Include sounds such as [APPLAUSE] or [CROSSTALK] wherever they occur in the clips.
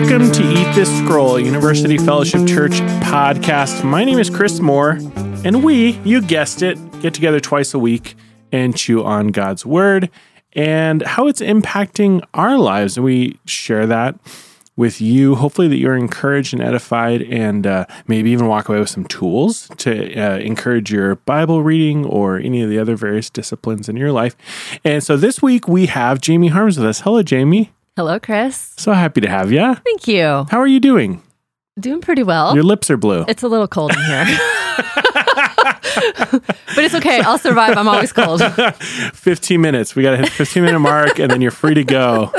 Welcome to Eat This Scroll, University Fellowship Church podcast. My name is Chris Moore, and we, you guessed it, get together twice a week and chew on God's Word and how it's impacting our lives. And we share that with you. Hopefully, that you're encouraged and edified, and uh, maybe even walk away with some tools to uh, encourage your Bible reading or any of the other various disciplines in your life. And so this week we have Jamie Harms with us. Hello, Jamie. Hello, Chris. So happy to have you. Thank you. How are you doing? Doing pretty well. Your lips are blue. It's a little cold in here. [LAUGHS] [LAUGHS] but it's okay. I'll survive. I'm always cold. [LAUGHS] 15 minutes. We got to hit 15 minute mark and then you're free to go.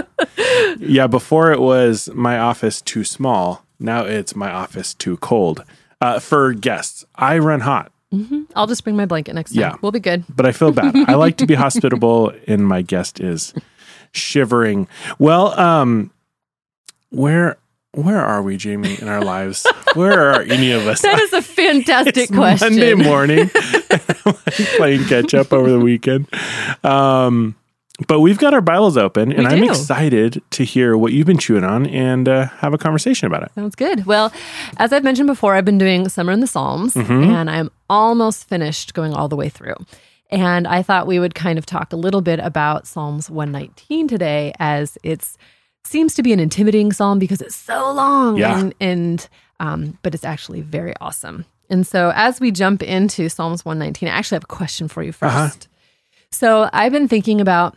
Yeah, before it was my office too small. Now it's my office too cold. Uh, for guests, I run hot, hmm I'll just bring my blanket next time. Yeah. We'll be good. but I feel bad. I like to be hospitable and my guest is shivering. Well, um where where are we, Jamie, in our lives? [LAUGHS] Where are any of us? That is a fantastic It's question. Monday morning, [LAUGHS] [LAUGHS] playing catch up over the weekend. Um, but we've got our Bibles open, and I'm excited to hear what you've been chewing on and uh, have a conversation about it. Sounds good. Well, as I've mentioned before, I've been doing Summer in the Psalms, Mm-hmm. and I'm almost finished going all the way through. And I thought we would kind of talk a little bit about Psalms 119 today, as it seems to be an intimidating psalm because it's so long, Yeah. and, and um, but it's actually very awesome. And so, as we jump into Psalms 119, I actually have a question for you 1st Uh-huh. So, I've been thinking about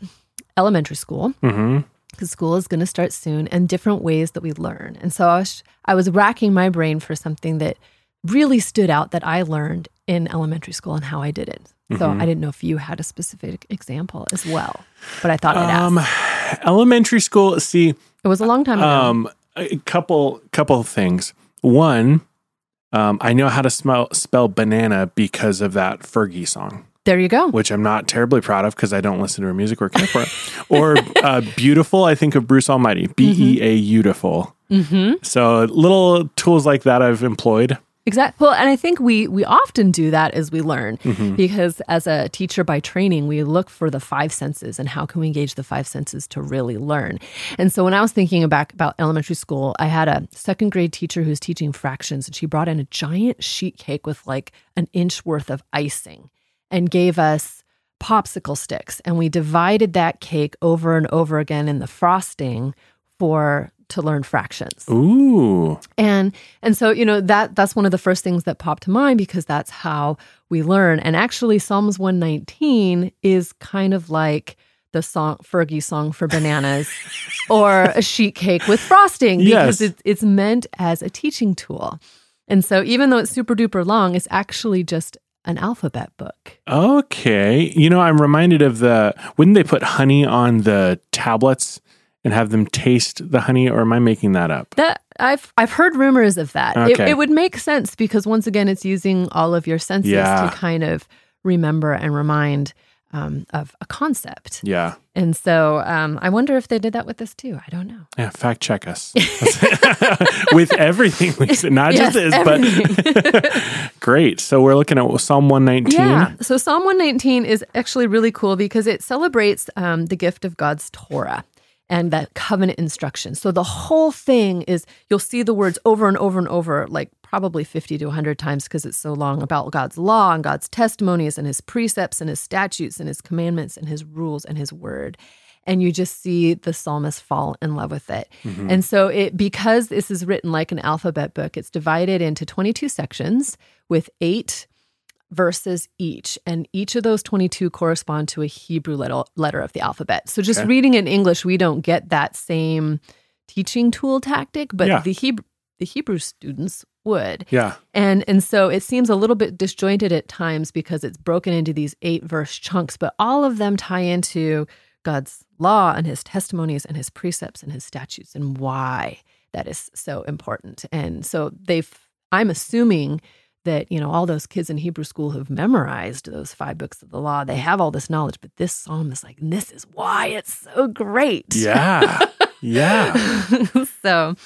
elementary school hmm because school is going to start soon and different ways that we learn. And so I was, I was racking my brain for something that really stood out that I learned in elementary school and how I did it. So I didn't know if you had a specific example as well, but I thought I'd ask. Um, elementary school. See, it was a long time ago. um, a couple couple of things. One, um, I know how to smell, spell banana because of that Fergie song. there you go. which I'm not terribly proud of because I don't listen to her music or care for it. [LAUGHS] Or uh, beautiful, I think of Bruce Almighty, B E A beautiful. Mm-hmm. So little tools like that I've employed. Exactly. Well, and I think we we often do that as we learn Mm-hmm. because as a teacher by training, we look for the five senses and how can we engage the five senses to really learn. And so when I was thinking back about elementary school, I had a second grade teacher who was teaching fractions and she brought in a giant sheet cake with like an inch worth of icing and gave us popsicle sticks and we divided that cake over and over again in the frosting for to learn fractions. Ooh, And and so you know that that's one of the first things that popped to mind because that's how we learn. And actually, Psalms one nineteen is kind of like the song Fergie song for bananas, [LAUGHS] or a sheet cake with frosting because Yes. it's it's meant as a teaching tool. And so even though it's super duper long, it's actually just an alphabet book. okay. You know, I'm reminded of the wouldn't they put honey on the tablets and have them taste the honey, or am I making that up? That I've I've heard rumors of that. It, Okay. it would make sense because once again, it's using all of your senses Yeah. to kind of remember and remind um, of a concept. Yeah. And so um, I wonder if they did that with this too. I don't know. Yeah, fact check us [LAUGHS] with everything we say, not just Yes, this, but [LAUGHS] great. So we're looking at Psalm 119. Yeah. So Psalm 119 is actually really cool because it celebrates um, the gift of God's Torah and that covenant instruction. So the whole thing is you'll see the words over and over and over, like probably 50 to 100 times because it's so long about God's law and God's testimonies and his precepts and his statutes and his commandments and his rules and his word. And you just see the psalmist fall in love with it. Mm-hmm. And so it because this is written like an alphabet book, it's divided into 22 sections with eight verses each, and each of those 22 correspond to a Hebrew letter, letter of the alphabet. So just Okay. reading in English, we don't get that same teaching tool tactic, but Yeah. the Hebrew the Hebrew students would. Yeah. And and so it seems a little bit disjointed at times because it's broken into these eight verse chunks, but all of them tie into God's law and his testimonies and his precepts and his statutes and why that is so important. And so they've I'm assuming that, you know, all those kids in Hebrew school who've memorized those five books of the law, they have all this knowledge, but this psalm is like, this is why it's so great. Yeah. Yeah. [LAUGHS] so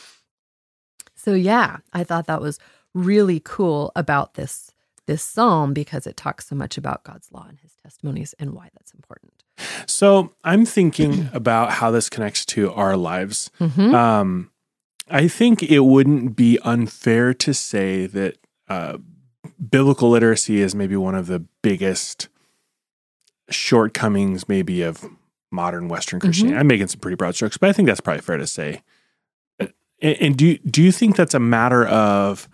so yeah, I thought that was really cool about this this psalm because it talks so much about God's law and his testimonies and why that's important. So I'm thinking [CLEARS THROAT] about how this connects to our lives. Mhm. Um, I think it wouldn't be unfair to say that uh, biblical literacy is maybe one of the biggest shortcomings, maybe of modern Western Christianity. Mm-hmm. I'm making some pretty broad strokes, but I think that's probably fair to say. And, and do you, do you think that's a matter of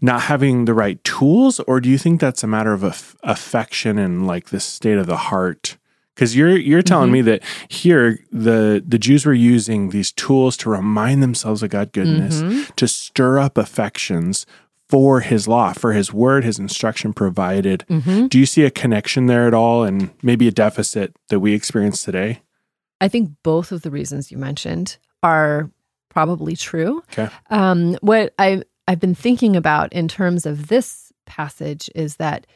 not having the right tools, or do you think that's a matter of aff- affection and like the state of the heart? Because you're you're telling Mhm. me that here the the Jews were using these tools to remind themselves of God goodness, Mhm. to stir up affections for His law, for His word, His instruction provided. Mhm. Do you see a connection there at all, and maybe a deficit that we experience today? I think both of the reasons you mentioned are probably true. Okay. Um, what I I've been thinking about in terms of this passage is that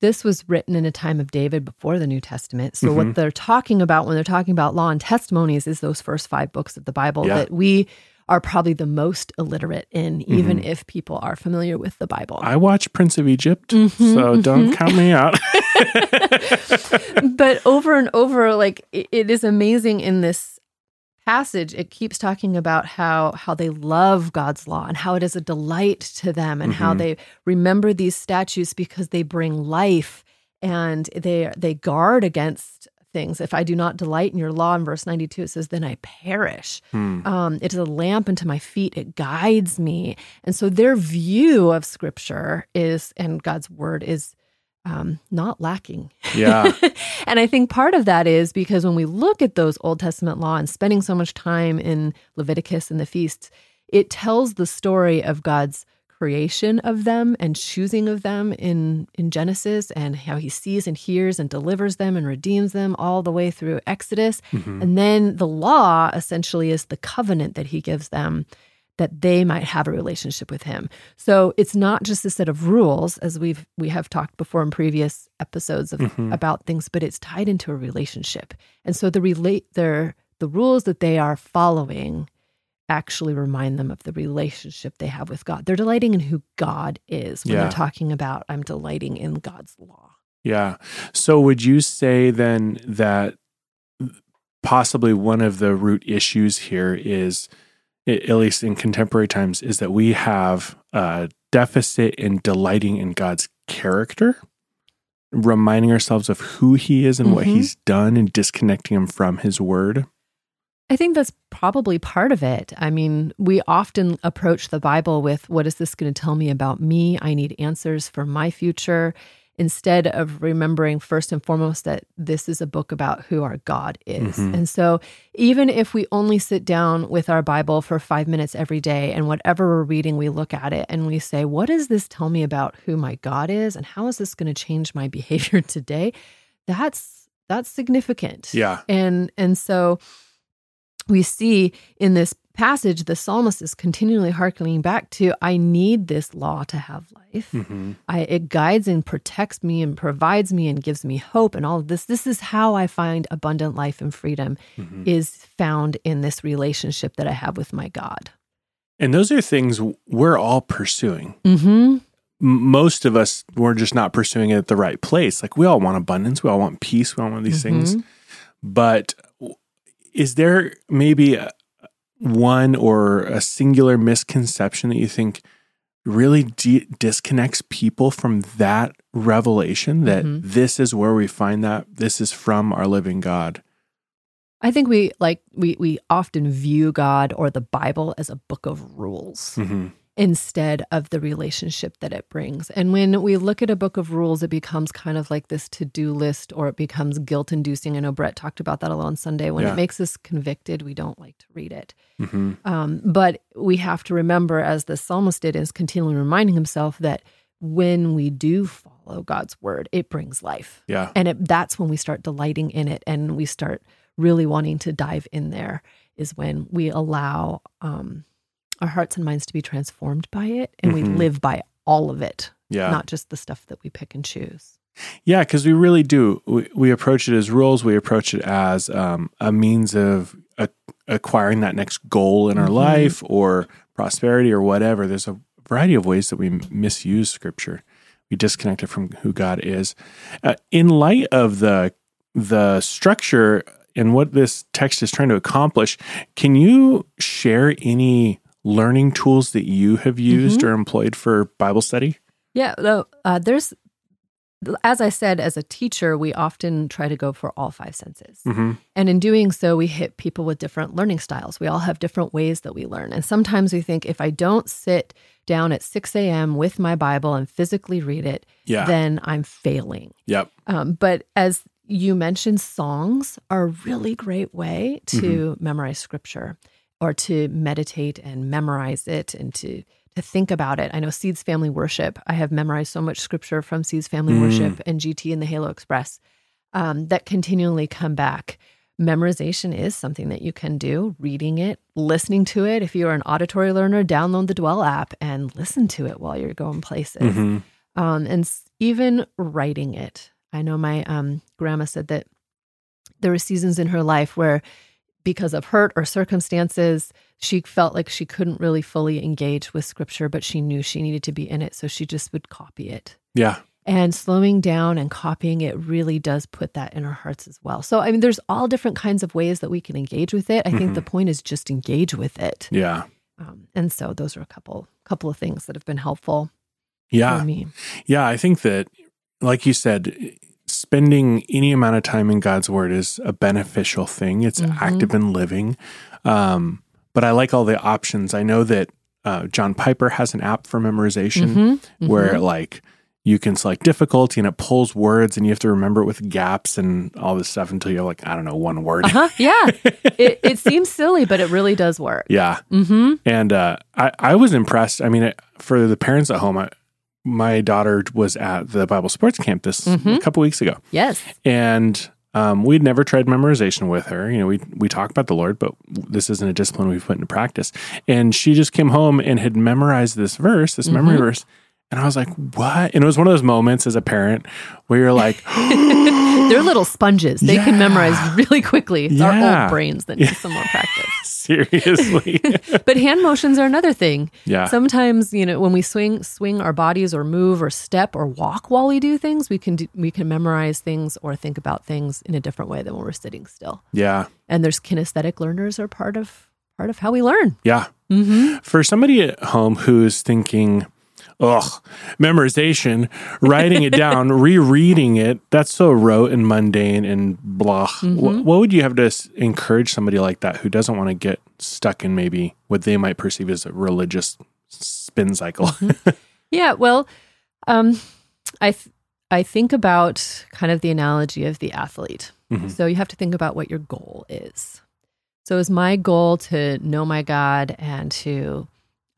this was written in a time of David before the New Testament. So Mhm. what they're talking about when they're talking about law and testimonies is those first five books of the Bible Yeah. that we are probably the most illiterate in, even if people are familiar with the Bible. I watch Prince of Egypt, Mhm, so don't mhm. count me out. [LAUGHS] [LAUGHS] but over and over like it, it is amazing in this passage it keeps talking about how how they love god's law and how it is a delight to them and how Mhm. they remember these statutes because they bring life and they they guard against things. If i do not delight in your law in verse 92 it says then i perish. Hmm. um, it is a lamp unto my feet. It guides me. And so their view of scripture is and god's word is um, not lacking. Yeah. [LAUGHS] and I think part of that is because when we look at those Old Testament law and spending so much time in Leviticus and the feasts, it tells the story of God's creation of them and choosing of them in in Genesis and how he sees and hears and delivers them and redeems them all the way through Exodus. Mhm. And then the law essentially is the covenant that he gives them that they might have a relationship with him. So it's not just a set of rules as we've we have talked before in previous episodes of Mhm. about things, but it's tied into a relationship. And so the relate their the rules that they are following actually remind them of the relationship they have with God. They're delighting in who God is when Yeah. they're talking about I'm delighting in God's law. Yeah. So would you say then that possibly one of the root issues here is, at least in contemporary times, is that we have a deficit in delighting in God's character, reminding ourselves of who He is and what Mhm. He's done, and disconnecting Him from His Word? I think that's probably part of it. I mean, we often approach the Bible with what is this going to tell me about me? I need answers for my future instead of remembering first and foremost that this is a book about who our God is. Mhm. And so, even if we only sit down with our Bible for five minutes every day and whatever we're reading, we look at it and we say, What does this tell me about who my God is? And how is this going to change my [LAUGHS] behavior today? That's that's significant. Yeah. And and so we see in this passage the psalmist is continually hearkening back to I need this law to have life. hmm I it guides and protects me and provides me and gives me hope and all of this. This is how I find abundant life and freedom hmm is found in this relationship that I have with my God. And those are things we're all pursuing. Mm-hmm. Most of us, we're just not pursuing it at the right place. Like we all want abundance, we all want peace, we all want these things. Mhm. But is there maybe a, one or a singular misconception that you think really de- disconnects people from that revelation that Mhm. this is where we find that this is from our living God? I think we like we we often view God or the Bible as a book of rules. Mm-hmm. Instead of the relationship that it brings. And when we look at a book of rules, it becomes kind of like this to do list or it becomes guilt inducing. I know Brett talked about that a lot on Sunday. When Yeah. it makes us convicted, we don't like to read it. Mm-hmm. Um, but we have to remember, as the psalmist did, is continually reminding himself that when we do follow God's word, it brings life. Yeah. And it, that's when we start delighting in it and we start really wanting to dive in there, is when we allow um, our hearts and minds to be transformed by it and Mhm. we live by all of it, Yeah. not just the stuff that we pick and choose. Yeah, because we really do. We, we approach it as rules. We approach it as um, a means of a, acquiring that next goal in our Mhm. life or prosperity or whatever. There's a variety of ways that we misuse Scripture. We disconnect it from who God is. Uh, in light of the the structure and what this text is trying to accomplish, can you share any learning tools that you have used or employed for Bible study? Yeah, uh, there's, as I said, as a teacher, we often try to go for all five senses. Mm-hmm. And in doing so, we hit people with different learning styles. We all have different ways that we learn. And sometimes we think if I don't sit down at 6 a.m. with my Bible and physically read it, Yeah. then I'm failing. yep. Um, but as you mentioned, songs are a really great way to memorize scripture or to meditate and memorize it and to to think about it. I know Seeds Family Worship. I have memorized so much scripture from Seeds Family Mm. Worship and GT and the Halo Express um, that continually come back. Memorization is something that you can do. Reading it, listening to it. If you are an auditory learner, download the Dwell app and listen to it while you're going places hmm um, and even writing it. I know my um, grandma said that there were seasons in her life where, because of hurt or circumstances, she felt like she couldn't really fully engage with scripture, but she knew she needed to be in it. So she just would copy it. Yeah. And slowing down and copying it really does put that in our hearts as well. So, I mean, there's all different kinds of ways that we can engage with it. I think the point is just engage with it. Yeah. Um, and so, those are a couple couple of things that have been helpful Yeah. for me. Yeah, I think that, like you said, spending any amount of time in God's Word is a beneficial thing. It's Mhm. active and living. Um, but I like all the options. I know that uh, John Piper has an app for memorization Mhm, where mhm. like you can select difficulty and it pulls words and you have to remember it with gaps and all this stuff until you're like I don't know one word. Uh-huh. [LAUGHS] Yeah. it, it seems silly, but it really does work. Yeah, Mm-hmm. and uh, I I was impressed. I mean, it, for the parents at home, I, my daughter was at the Bible Sports Camp this Mhm. a couple weeks ago, Yes. and um, we'd never tried memorization with her. You know, we we talk about the Lord, but this isn't a discipline we've put into practice. And she just came home and had memorized this verse, this memory Mhm. verse. And I was like, "What?" And it was one of those moments as a parent where you're like, [LAUGHS] [GASPS] They're little sponges. They can memorize really quickly. It's our old brains that [LAUGHS] need some more practice. [LAUGHS] "Seriously?" But hand motions are another thing. yeah, Sometimes, you know, when we swing swing our bodies or move or step or walk while we do things, we can do, we can memorize things or think about things in a different way than when we're sitting still. yeah, And there's kinesthetic learners are part of part of how we learn. yeah. Mm-hmm. For somebody at home who's thinking, ugh, memorization, writing it down, [LAUGHS] rereading it, that's so rote and mundane and blah. Wh- What would you have to s- encourage somebody like that who doesn't want to get stuck in maybe what they might perceive as a religious spin cycle? [LAUGHS] Yeah, well, um, I th- I think about kind of the analogy of the athlete. Mhm. So you have to think about what your goal is. So is my goal to know my God and to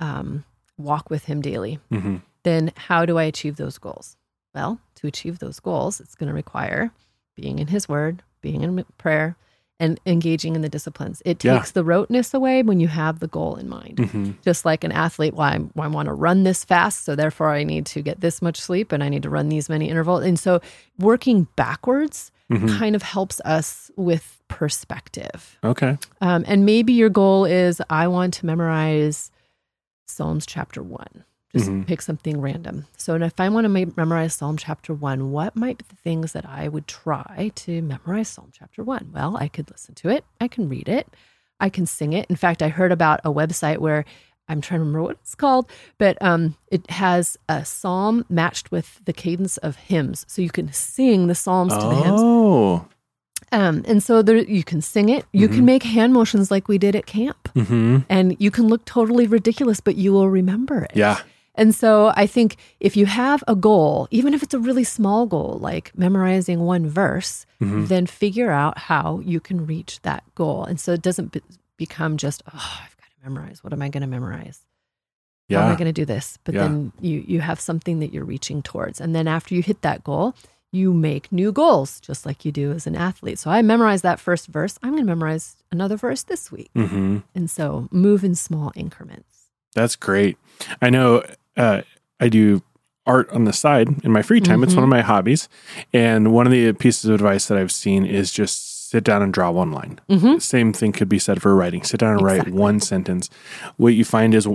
um, walk with Him daily? Mhm. Then how do I achieve those goals? Well, to achieve those goals, it's going to require being in His Word, being in prayer, and engaging in the disciplines. It Yeah. takes the roteness away when you have the goal in mind Mhm. just like an athlete well, well, i want to run this fast so therefore i need to get this much sleep and i need to run these many intervals and so working backwards Mhm. kind of helps us with perspective Okay. um, and maybe your goal is i want to memorize psalms chapter 1 just Mhm. pick something random so and if i want to memorize psalm chapter 1 what might be the things that i would try to memorize psalm chapter 1 well i could listen to it i can read it I can sing it. In fact, I heard about a website where I'm trying to remember what it's called, but um, it has a psalm matched with the cadence of hymns, so you can sing the psalms to the hymns. Um, and so there, you can sing it. You can make hand motions like we did at camp, hmm and you can look totally ridiculous, but you will remember it. Yeah. And so I think if you have a goal, even if it's a really small goal, like memorizing one verse, Mhm. then figure out how you can reach that goal. And so it doesn't be- become just, oh, I've got to memorize. What am I going to memorize? How am I going to do this? But Yeah. then you you have something that you're reaching towards. And then after you hit that goal, you make new goals, just like you do as an athlete. So I memorized that first verse. I'm going to memorize another verse this week. hmm And so move in small increments. That's great. I know uh, I do art on the side in my free time. It's one of my hobbies. And one of the pieces of advice that I've seen is just sit down and draw one line. Mhm. Same thing could be said for writing. Sit down and write one sentence. What you find is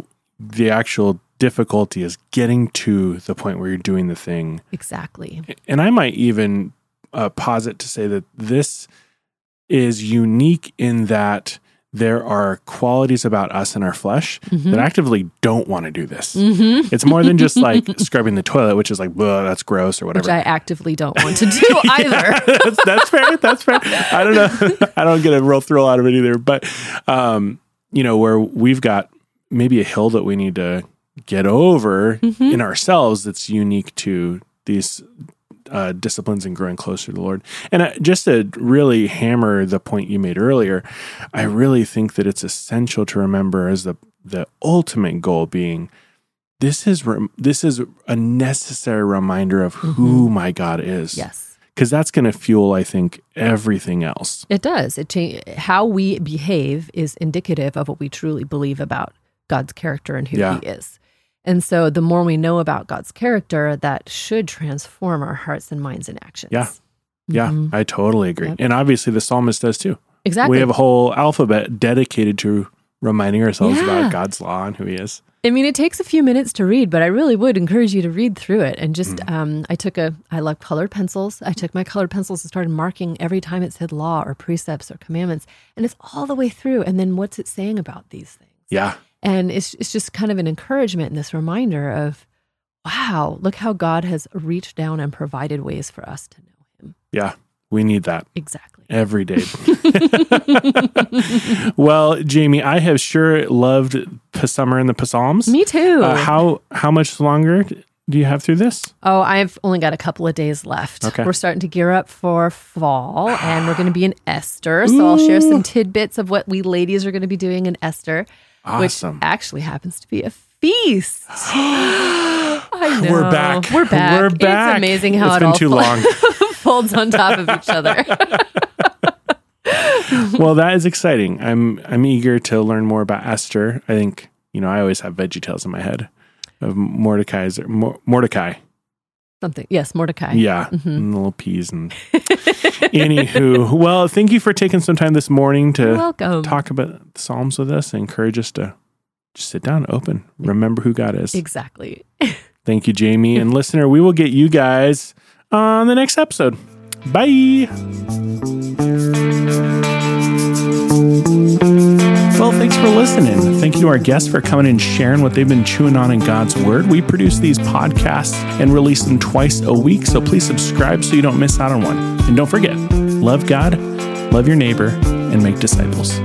the actual difficulty is getting to the point where you're doing the thing. Exactly. And I might even uh, posit to say that this is unique in that there are qualities about us and our flesh Mm-hmm. that actively don't want to do this. It's more than just like [LAUGHS] scrubbing the toilet, which is like, "Whoa, that's gross or whatever. Which I actively don't want to [LAUGHS] do either. [LAUGHS] that's, that's fair. That's fair. I don't know. I don't get a real thrill out of it either. But, um, you know, where we've got maybe a hill that we need to get over Mm-hmm. in ourselves that's unique to these uh, disciplines and growing closer to the Lord. And uh, just to really hammer the point you made earlier, I really think that it's essential to remember as the the ultimate goal being this is rem- this is a necessary reminder of who my God is Mm-hmm. yes. because that's going to fuel, I think, everything else. It does. It how we behave is indicative of what we truly believe about God's character and who Yeah. He is. And so, the more we know about God's character, that should transform our hearts and minds and actions. Yeah. Yeah, Mhm. I totally agree. Yep. And obviously, the psalmist does too. exactly. We have a whole alphabet dedicated to reminding ourselves Yeah. about God's law and who He is. I mean, it takes a few minutes to read, but I really would encourage you to read through it. And just, um, I took a, I love colored pencils. I took my colored pencils and started marking every time it said law or precepts or commandments. And it's all the way through. And then what's it saying about these things? Yeah, And it's, it's just kind of an encouragement and this reminder of, wow, look how God has reached down and provided ways for us to know Him. yeah, we need that Exactly. every day. [LAUGHS] [LAUGHS] well, Jamie, I have sure loved the summer and the Psalms. Me too. Uh, how how much longer do you have through this? Oh, I've only got a couple of days left. Okay. We're starting to gear up for fall and we're going to be in Esther. So I'll share some tidbits of what we ladies are going to be doing in Esther, Awesome. which actually happens to be a feast. [GASPS] I know. We're back. We're back. We're back. It's amazing how It's it been all too long. [LAUGHS] folds on top of each other. [LAUGHS] well, that is exciting. I'm I'm eager to learn more about Esther. I think you know I always have Veggie Tales in my head of Mordecai's Mor- Mordecai. Something. Yes, Mordecai. Yeah, Mhm. and little peas and [LAUGHS] anywho. Well, thank you for taking some time this morning to talk about the Psalms with us. and encourage us to just sit down, open, remember who God is. Exactly. [LAUGHS] Thank you, Jamie and listener. We will get you guys on the next episode. Bye. Well, thanks for listening. Thank you to our guests for coming and sharing what they've been chewing on in God's Word. We produce these podcasts and release them twice a week, so please subscribe so you don't miss out on one. And don't forget, love God, love your neighbor, and make disciples.